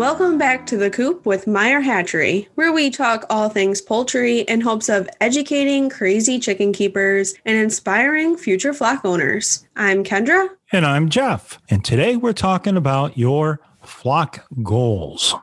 welcome back to The Coop with Meyer Hatchery, where we talk all things poultry in hopes of educating crazy chicken keepers and inspiring future flock owners. I'm Kendra. And I'm Jeff. And today we're talking about your flock goals.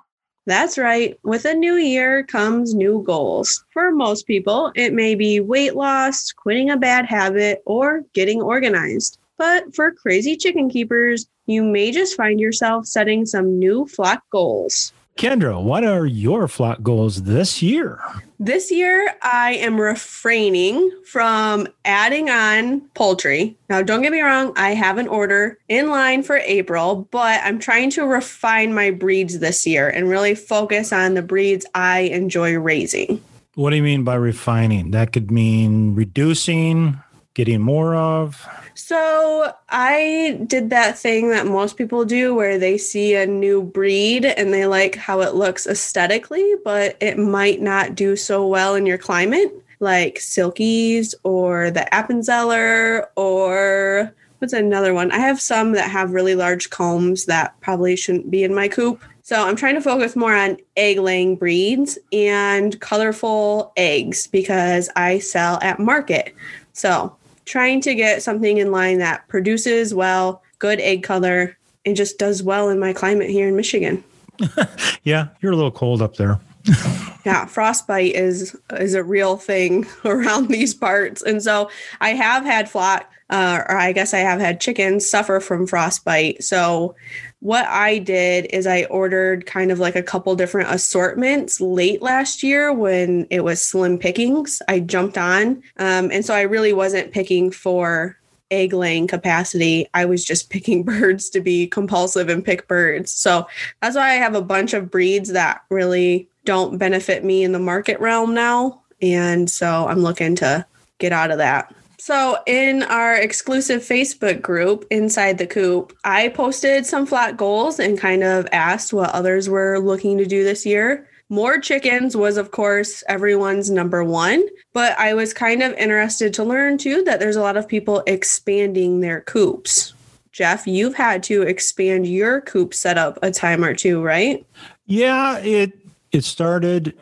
That's right. With a new year comes new goals. For most people, it may be weight loss, quitting a bad habit, or getting organized. But for crazy chicken keepers, you may just find yourself setting some new flock goals. Kendra, what are your flock goals this year? This year, I am refraining from adding on poultry. Now, don't get me wrong, I have an order in line for April, but I'm trying to refine my breeds this year and really focus on the breeds I enjoy raising. What do you mean by refining? That could mean reducing, getting more of? So I did that thing that most people do where they see a new breed and they like how it looks aesthetically, but it might not do so well in your climate, like Silkies or the Appenzeller or what's another one? I have some that have really large combs that probably shouldn't be in my coop. So I'm trying to focus more on egg laying breeds and colorful eggs because I sell at market. So trying to get something in line that produces well, good egg color, and just does well in my climate here in Michigan. yeah, you're a little cold up there. yeah, frostbite is is a real thing around these parts, and so I have had flock, uh, or I guess I have had chickens suffer from frostbite. So what I did is I ordered kind of like a couple different assortments late last year when it was slim pickings. I jumped on. Um, and so I really wasn't picking for egg laying capacity. I was just picking birds to be compulsive and pick birds. So that's why I have a bunch of breeds that really don't benefit me in the market realm now. And so I'm looking to get out of that. So, in our exclusive Facebook group, Inside the Coop, I posted some flat goals and kind of asked what others were looking to do this year. More chickens was, of course, everyone's number one, but I was kind of interested to learn too that there's a lot of people expanding their coops. Jeff, you've had to expand your coop setup a time or two, right? Yeah, it it started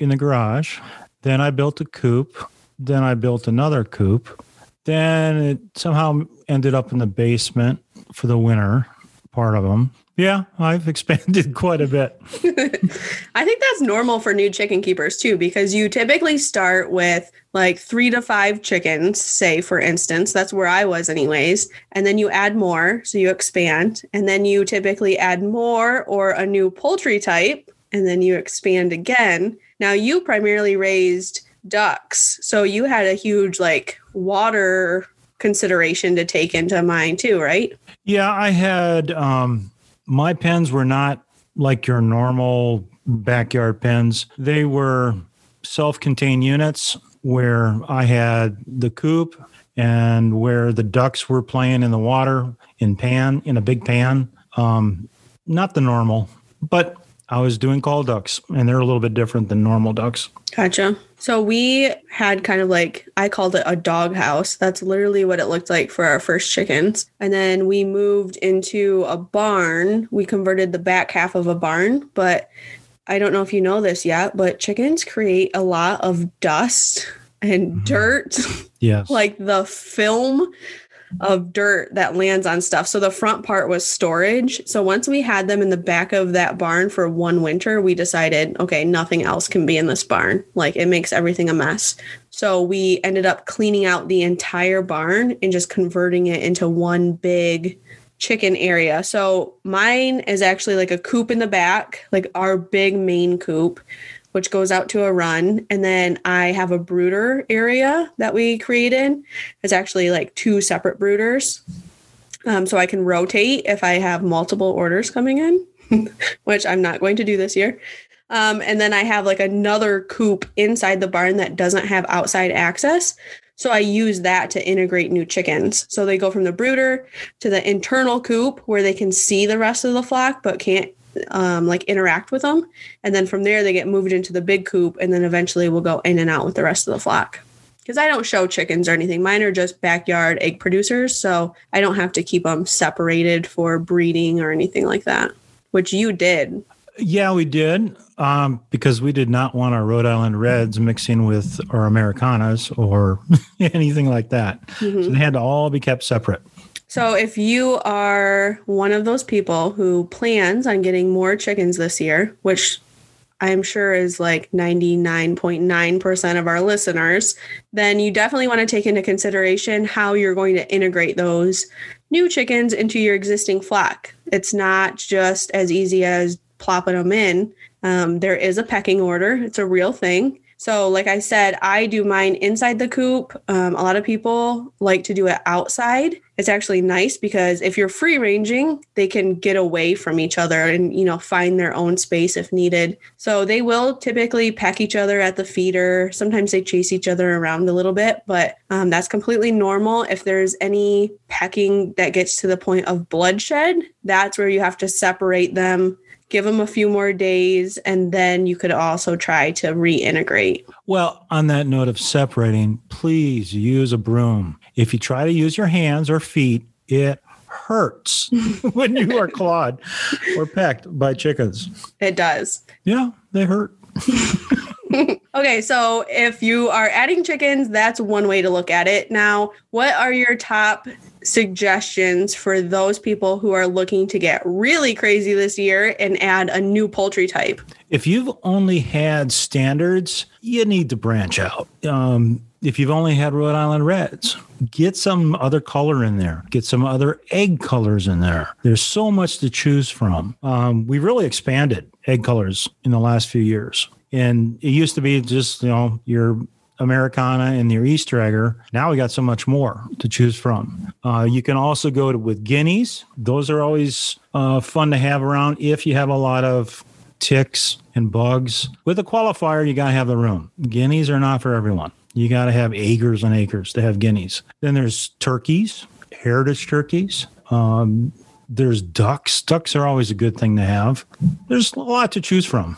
in the garage. Then I built a coop then I built another coop. Then it somehow ended up in the basement for the winter part of them. Yeah, I've expanded quite a bit. I think that's normal for new chicken keepers too, because you typically start with like three to five chickens, say, for instance. That's where I was, anyways. And then you add more. So you expand. And then you typically add more or a new poultry type. And then you expand again. Now, you primarily raised ducks. So you had a huge like water consideration to take into mind too, right? Yeah, I had um my pens were not like your normal backyard pens. They were self-contained units where I had the coop and where the ducks were playing in the water in pan in a big pan. Um not the normal, but I was doing call ducks and they're a little bit different than normal ducks. Gotcha. So we had kind of like I called it a dog house. That's literally what it looked like for our first chickens. And then we moved into a barn. We converted the back half of a barn, but I don't know if you know this yet, but chickens create a lot of dust and mm-hmm. dirt. Yes. like the film of dirt that lands on stuff. So the front part was storage. So once we had them in the back of that barn for one winter, we decided, okay, nothing else can be in this barn. Like it makes everything a mess. So we ended up cleaning out the entire barn and just converting it into one big chicken area. So mine is actually like a coop in the back, like our big main coop which goes out to a run. And then I have a brooder area that we created. It's actually like two separate brooders. Um, so I can rotate if I have multiple orders coming in, which I'm not going to do this year. Um, and then I have like another coop inside the barn that doesn't have outside access. So I use that to integrate new chickens. So they go from the brooder to the internal coop where they can see the rest of the flock but can't um, like interact with them. And then from there, they get moved into the big coop and then eventually we'll go in and out with the rest of the flock. Because I don't show chickens or anything. Mine are just backyard egg producers. So I don't have to keep them separated for breeding or anything like that, which you did. Yeah, we did um, because we did not want our Rhode Island Reds mixing with our Americanas or anything like that. Mm-hmm. So they had to all be kept separate. So if you are one of those people who plans on getting more chickens this year, which I'm sure is like 99.9% of our listeners, then you definitely want to take into consideration how you're going to integrate those new chickens into your existing flock. It's not just as easy as plopping them in. Um, there is a pecking order, it's a real thing. So, like I said, I do mine inside the coop. Um, a lot of people like to do it outside. It's actually nice because if you're free ranging, they can get away from each other and, you know, find their own space if needed. So, they will typically peck each other at the feeder. Sometimes they chase each other around a little bit, but um, that's completely normal. If there's any pecking that gets to the point of bloodshed, that's where you have to separate them give them a few more days, and then you could also try to reintegrate. Well, on that note of separating, please use a broom. If you try to use your hands or feet, it hurts when you are clawed or pecked by chickens. It does. Yeah, they hurt. okay, so if you are adding chickens, that's one way to look at it. Now, what are your top suggestions for those people who are looking to get really crazy this year and add a new poultry type? If you've only had standards, you need to branch out. Um, if you've only had Rhode Island Reds, get some other color in there. Get some other egg colors in there. There's so much to choose from. Um, we really expanded egg colors in the last few years. And it used to be just, you know, your Americana and your Easter egger. Now we got so much more to choose from. Uh, you can also go to, with guineas. Those are always uh, fun to have around if you have a lot of ticks and bugs. With a qualifier, you got to have the room. Guineas are not for everyone. You got to have acres and acres to have guineas. Then there's turkeys, heritage turkeys. Um, there's ducks. Ducks are always a good thing to have. There's a lot to choose from.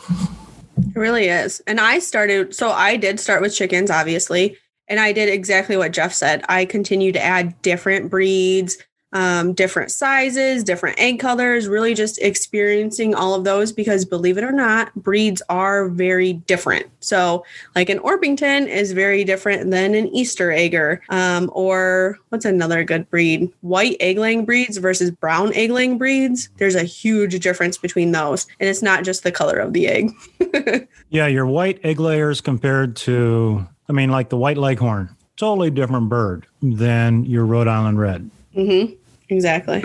It really is. And I started, so I did start with chickens, obviously. And I did exactly what Jeff said. I continued to add different breeds, um, different sizes, different egg colors, really just experiencing all of those because believe it or not, breeds are very different. So, like an Orpington is very different than an Easter egger. Um, or what's another good breed? White egg laying breeds versus brown egg laying breeds. There's a huge difference between those. And it's not just the color of the egg. yeah, your white egg layers compared to, I mean, like the white leghorn, totally different bird than your Rhode Island red. Mm-hmm. Exactly.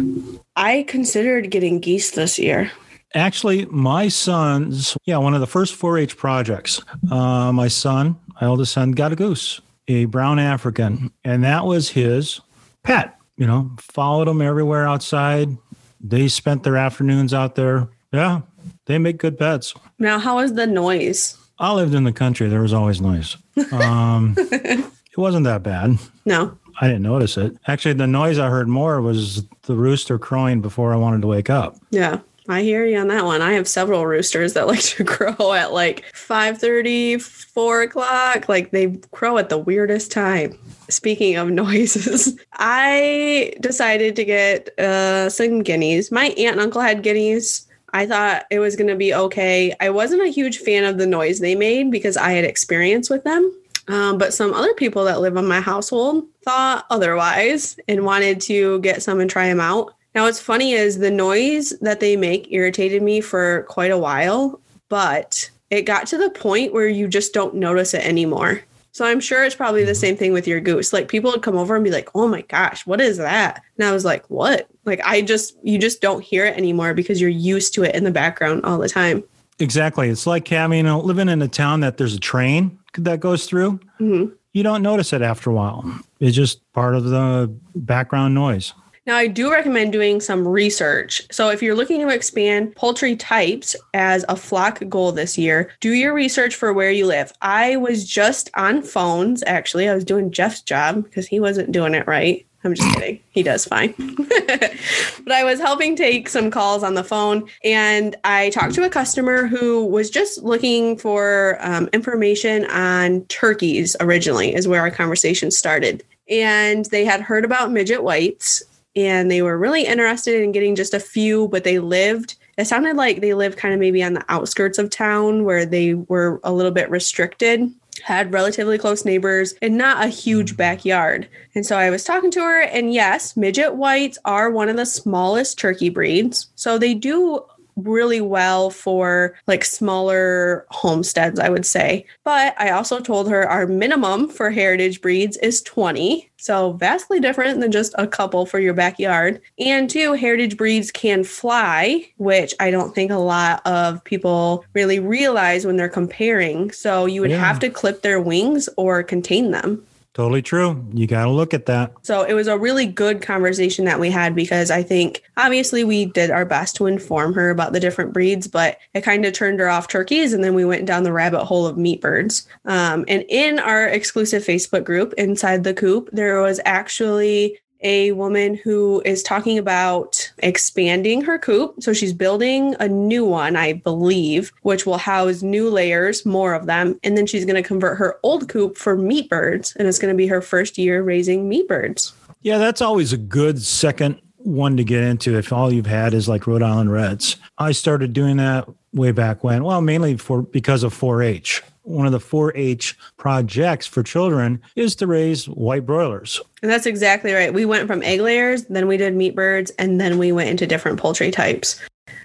I considered getting geese this year. Actually, my son's, yeah, one of the first 4 H projects, uh, my son, my oldest son, got a goose, a brown African, and that was his pet. You know, followed him everywhere outside. They spent their afternoons out there. Yeah, they make good pets. Now, how is the noise? I lived in the country. There was always noise. Um, wasn't that bad. No. I didn't notice it. Actually, the noise I heard more was the rooster crowing before I wanted to wake up. Yeah. I hear you on that one. I have several roosters that like to crow at like 5 30, 4 o'clock. Like they crow at the weirdest time. Speaking of noises, I decided to get uh, some guineas. My aunt and uncle had guineas. I thought it was going to be okay. I wasn't a huge fan of the noise they made because I had experience with them. Um, but some other people that live in my household thought otherwise and wanted to get some and try them out. Now, what's funny is the noise that they make irritated me for quite a while, but it got to the point where you just don't notice it anymore. So I'm sure it's probably the same thing with your goose. Like people would come over and be like, "Oh my gosh, what is that?" And I was like, "What?" Like I just you just don't hear it anymore because you're used to it in the background all the time. Exactly. It's like having you know, living in a town that there's a train that goes through. Mm-hmm. You don't notice it after a while. It's just part of the background noise. Now, I do recommend doing some research. So, if you're looking to expand poultry types as a flock goal this year, do your research for where you live. I was just on phones, actually. I was doing Jeff's job because he wasn't doing it right. I'm just kidding. He does fine. but I was helping take some calls on the phone and I talked to a customer who was just looking for um, information on turkeys originally, is where our conversation started. And they had heard about midget whites and they were really interested in getting just a few, but they lived it sounded like they lived kind of maybe on the outskirts of town where they were a little bit restricted had relatively close neighbors and not a huge mm. backyard. And so I was talking to her, and yes, midget whites are one of the smallest turkey breeds. So they do really well for like smaller homesteads, I would say. But I also told her our minimum for heritage breeds is 20. So vastly different than just a couple for your backyard. And two, heritage breeds can fly, which I don't think a lot of people really realize when they're comparing. So you would Yeah. have to clip their wings or contain them. Totally true. You got to look at that. So it was a really good conversation that we had because I think obviously we did our best to inform her about the different breeds, but it kind of turned her off turkeys. And then we went down the rabbit hole of meat birds. Um, and in our exclusive Facebook group, Inside the Coop, there was actually a woman who is talking about expanding her coop. So she's building a new one, I believe, which will house new layers, more of them. And then she's going to convert her old coop for meat birds. And it's going to be her first year raising meat birds. Yeah, that's always a good second one to get into if all you've had is like Rhode Island Reds. I started doing that way back when. Well, mainly for because of 4-H. One of the 4-H projects for children is to raise white broilers. And that's exactly right. We went from egg layers, then we did meat birds, and then we went into different poultry types.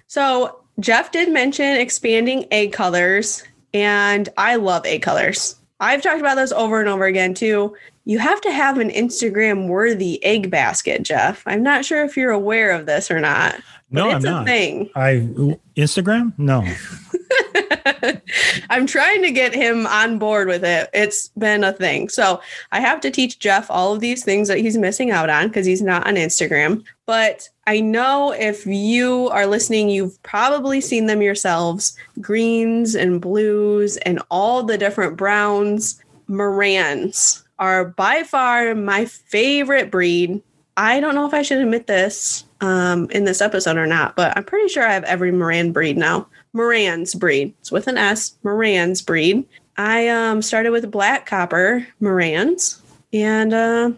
So Jeff did mention expanding egg colors, and I love egg colors. I've talked about this over and over again too. You have to have an Instagram worthy egg basket, Jeff. I'm not sure if you're aware of this or not. No, but I'm a not. thing. I Instagram? No. I'm trying to get him on board with it. It's been a thing. So I have to teach Jeff all of these things that he's missing out on because he's not on Instagram. But I know if you are listening, you've probably seen them yourselves greens and blues and all the different browns. Marans are by far my favorite breed. I don't know if I should admit this um, in this episode or not, but I'm pretty sure I have every Maran breed now. Marans breed. It's with an S. Marans breed. I um, started with black copper Marans, and uh,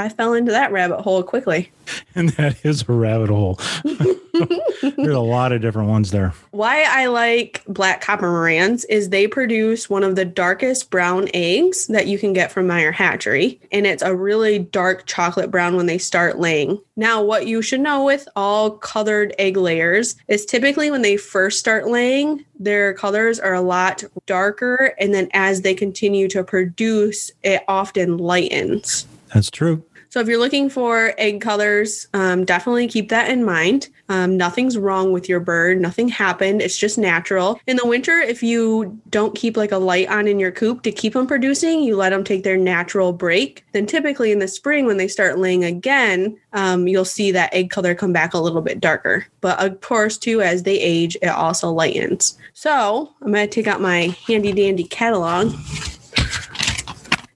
I fell into that rabbit hole quickly. And that is a rabbit hole. There's a lot of different ones there. Why I like black copper Marans is they produce one of the darkest brown eggs that you can get from Meyer Hatchery. And it's a really dark chocolate brown when they start laying. Now, what you should know with all colored egg layers is typically when they first start laying, their colors are a lot darker. And then as they continue to produce, it often lightens. That's true. So if you're looking for egg colors, um, definitely keep that in mind. Um, nothing's wrong with your bird. Nothing happened. It's just natural. In the winter, if you don't keep like a light on in your coop to keep them producing, you let them take their natural break. Then typically in the spring, when they start laying again, um, you'll see that egg color come back a little bit darker. But of course, too, as they age, it also lightens. So I'm going to take out my handy dandy catalog.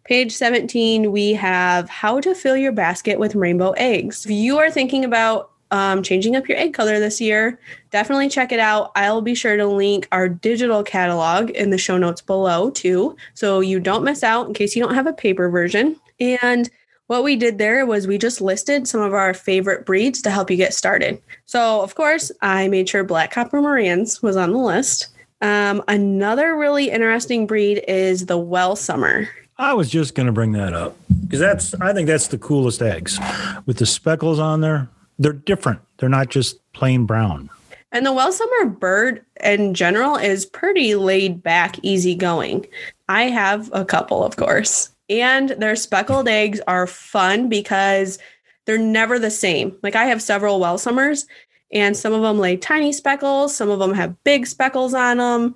Page 17, we have how to fill your basket with rainbow eggs. If you are thinking about um, changing up your egg color this year, definitely check it out. I'll be sure to link our digital catalog in the show notes below, too, so you don't miss out in case you don't have a paper version. And what we did there was we just listed some of our favorite breeds to help you get started. So, of course, I made sure Black Copper Marans was on the list. Um, another really interesting breed is the Welsummer. I was just going to bring that up because that's, I think that's the coolest eggs with the speckles on there. They're different. They're not just plain brown. And the Welsummer bird in general is pretty laid back, easygoing. I have a couple, of course. And their speckled eggs are fun because they're never the same. Like I have several Welsummers, and some of them lay tiny speckles, some of them have big speckles on them.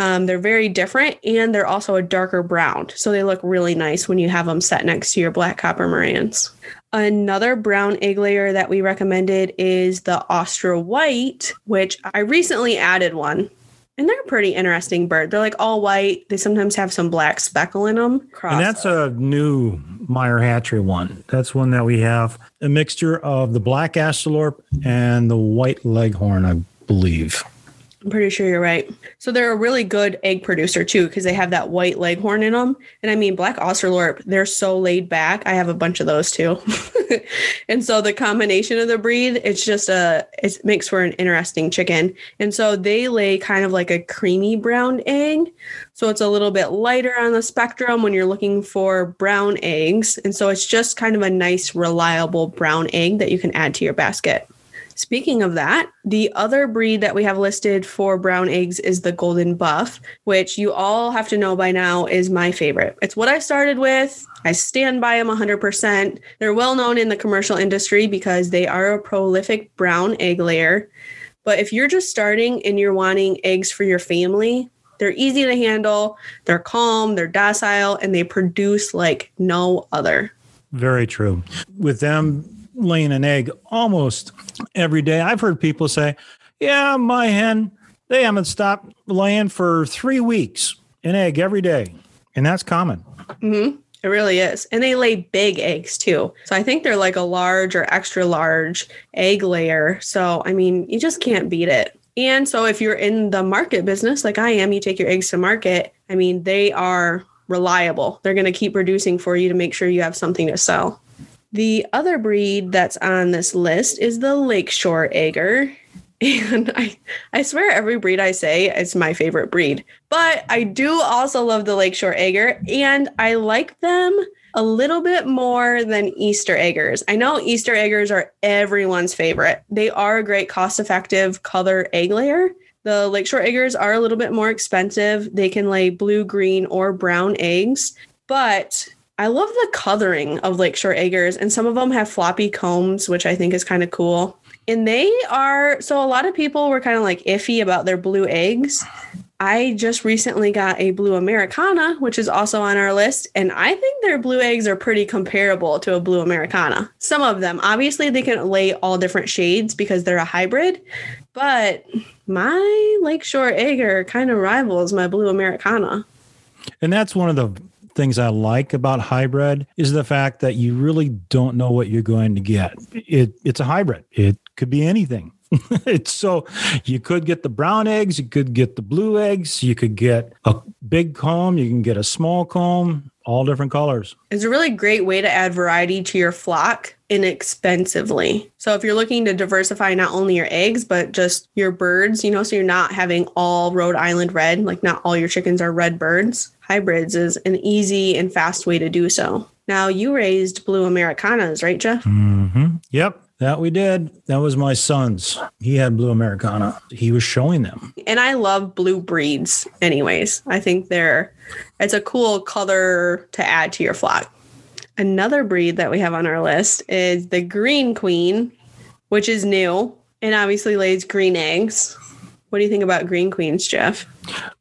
Um, they're very different and they're also a darker brown. So they look really nice when you have them set next to your black copper Marans. Another brown egg layer that we recommended is the Austra White, which I recently added one. And they're a pretty interesting bird. They're like all white. They sometimes have some black speckle in them. And that's a new Meyer Hatchery one. That's one that we have a mixture of the black Australorp and the white leghorn, I believe. I'm pretty sure you're right. So they're a really good egg producer too, because they have that white leghorn in them. And I mean, black Australorp, they're so laid back. I have a bunch of those too. and so the combination of the breed, it's just a it makes for an interesting chicken. And so they lay kind of like a creamy brown egg. So it's a little bit lighter on the spectrum when you're looking for brown eggs. And so it's just kind of a nice reliable brown egg that you can add to your basket. Speaking of that, the other breed that we have listed for brown eggs is the Golden Buff, which you all have to know by now is my favorite. It's what I started with. I stand by them 100%. They're well known in the commercial industry because they are a prolific brown egg layer. But if you're just starting and you're wanting eggs for your family, they're easy to handle, they're calm, they're docile, and they produce like no other. Very true. With them laying an egg almost every day. I've heard people say, Yeah, my hen, they haven't stopped laying for three weeks, an egg every day. And that's common. Mm-hmm. It really is. And they lay big eggs too. So I think they're like a large or extra large egg layer. So, I mean, you just can't beat it. And so if you're in the market business like I am, you take your eggs to market, I mean, they are reliable. They're going to keep producing for you to make sure you have something to sell. The other breed that's on this list is the Lakeshore Egger. And I, I swear every breed I say is my favorite breed. But I do also love the Lakeshore Egger and I like them a little bit more than Easter eggers. I know Easter eggers are everyone's favorite. They are a great cost effective color egg layer. The Lakeshore eggers are a little bit more expensive. They can lay blue, green, or brown eggs, but I love the coloring of Lakeshore Eggers, and some of them have floppy combs, which I think is kind of cool. And they are so a lot of people were kind of like iffy about their blue eggs. I just recently got a blue Americana, which is also on our list, and I think their blue eggs are pretty comparable to a blue Americana. Some of them, obviously, they can lay all different shades because they're a hybrid, but my Lakeshore Egger kind of rivals my blue Americana. And that's one of the things I like about hybrid is the fact that you really don't know what you're going to get. It it's a hybrid. It could be anything. it's so you could get the brown eggs, you could get the blue eggs, you could get a big comb, you can get a small comb, all different colors. It's a really great way to add variety to your flock inexpensively. So if you're looking to diversify not only your eggs but just your birds, you know, so you're not having all Rhode Island red, like not all your chickens are red birds. Hybrids is an easy and fast way to do so. Now you raised blue Americanas, right, Jeff? Mm-hmm. Yep. That we did. That was my son's. He had blue Americana. He was showing them. And I love blue breeds, anyways. I think they're, it's a cool color to add to your flock. Another breed that we have on our list is the Green Queen, which is new and obviously lays green eggs. What do you think about Green Queens, Jeff?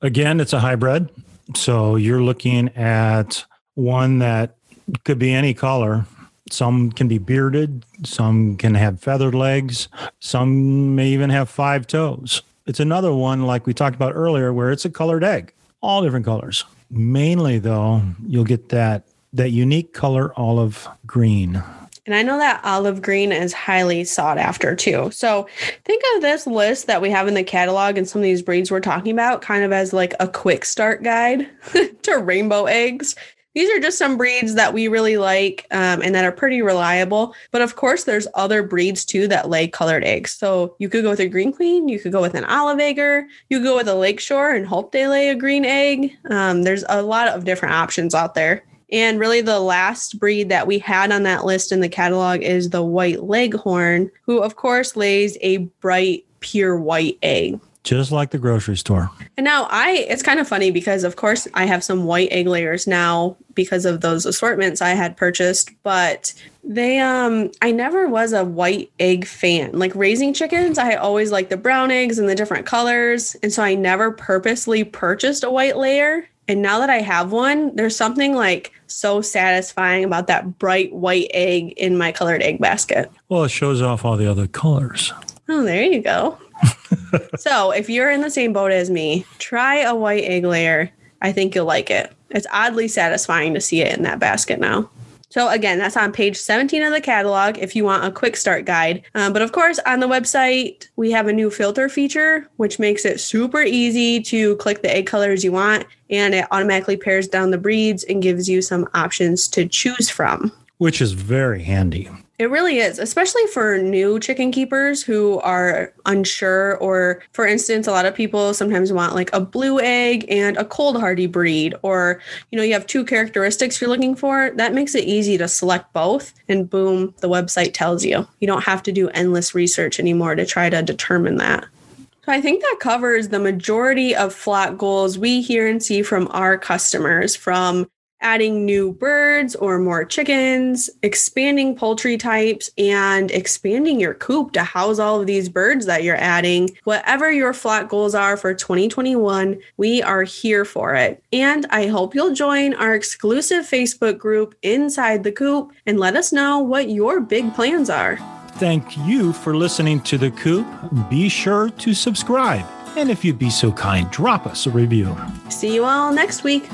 Again, it's a hybrid. So you're looking at one that could be any color some can be bearded, some can have feathered legs, some may even have five toes. It's another one, like we talked about earlier, where it's a colored egg, all different colors. Mainly, though, you'll get that that unique color olive green. And I know that olive green is highly sought after too. So think of this list that we have in the catalog and some of these breeds we're talking about kind of as like a quick start guide to rainbow eggs these are just some breeds that we really like um, and that are pretty reliable. But of course, there's other breeds too that lay colored eggs. So you could go with a green queen, you could go with an olive egger, you could go with a lakeshore and hope they lay a green egg. Um, there's a lot of different options out there. And really, the last breed that we had on that list in the catalog is the white leghorn, who, of course, lays a bright, pure white egg just like the grocery store. And now I it's kind of funny because of course I have some white egg layers now because of those assortments I had purchased, but they um I never was a white egg fan. Like raising chickens, I always liked the brown eggs and the different colors, and so I never purposely purchased a white layer. And now that I have one, there's something like so satisfying about that bright white egg in my colored egg basket. Well, it shows off all the other colors. Oh, there you go. so if you're in the same boat as me, try a white egg layer. I think you'll like it. It's oddly satisfying to see it in that basket now. So again, that's on page 17 of the catalog if you want a quick start guide. Um, but of course, on the website, we have a new filter feature, which makes it super easy to click the egg colors you want, and it automatically pares down the breeds and gives you some options to choose from. Which is very handy. It really is, especially for new chicken keepers who are unsure. Or, for instance, a lot of people sometimes want like a blue egg and a cold hardy breed, or, you know, you have two characteristics you're looking for. That makes it easy to select both, and boom, the website tells you. You don't have to do endless research anymore to try to determine that. So I think that covers the majority of flock goals we hear and see from our customers from adding new birds or more chickens, expanding poultry types, and expanding your coop to house all of these birds that you're adding. Whatever your flock goals are for 2021, we are here for it. And I hope you'll join our exclusive Facebook group inside the coop and let us know what your big plans are. Thank you for listening to The Coop. Be sure to subscribe. And if you'd be so kind, drop us a review. See you all next week.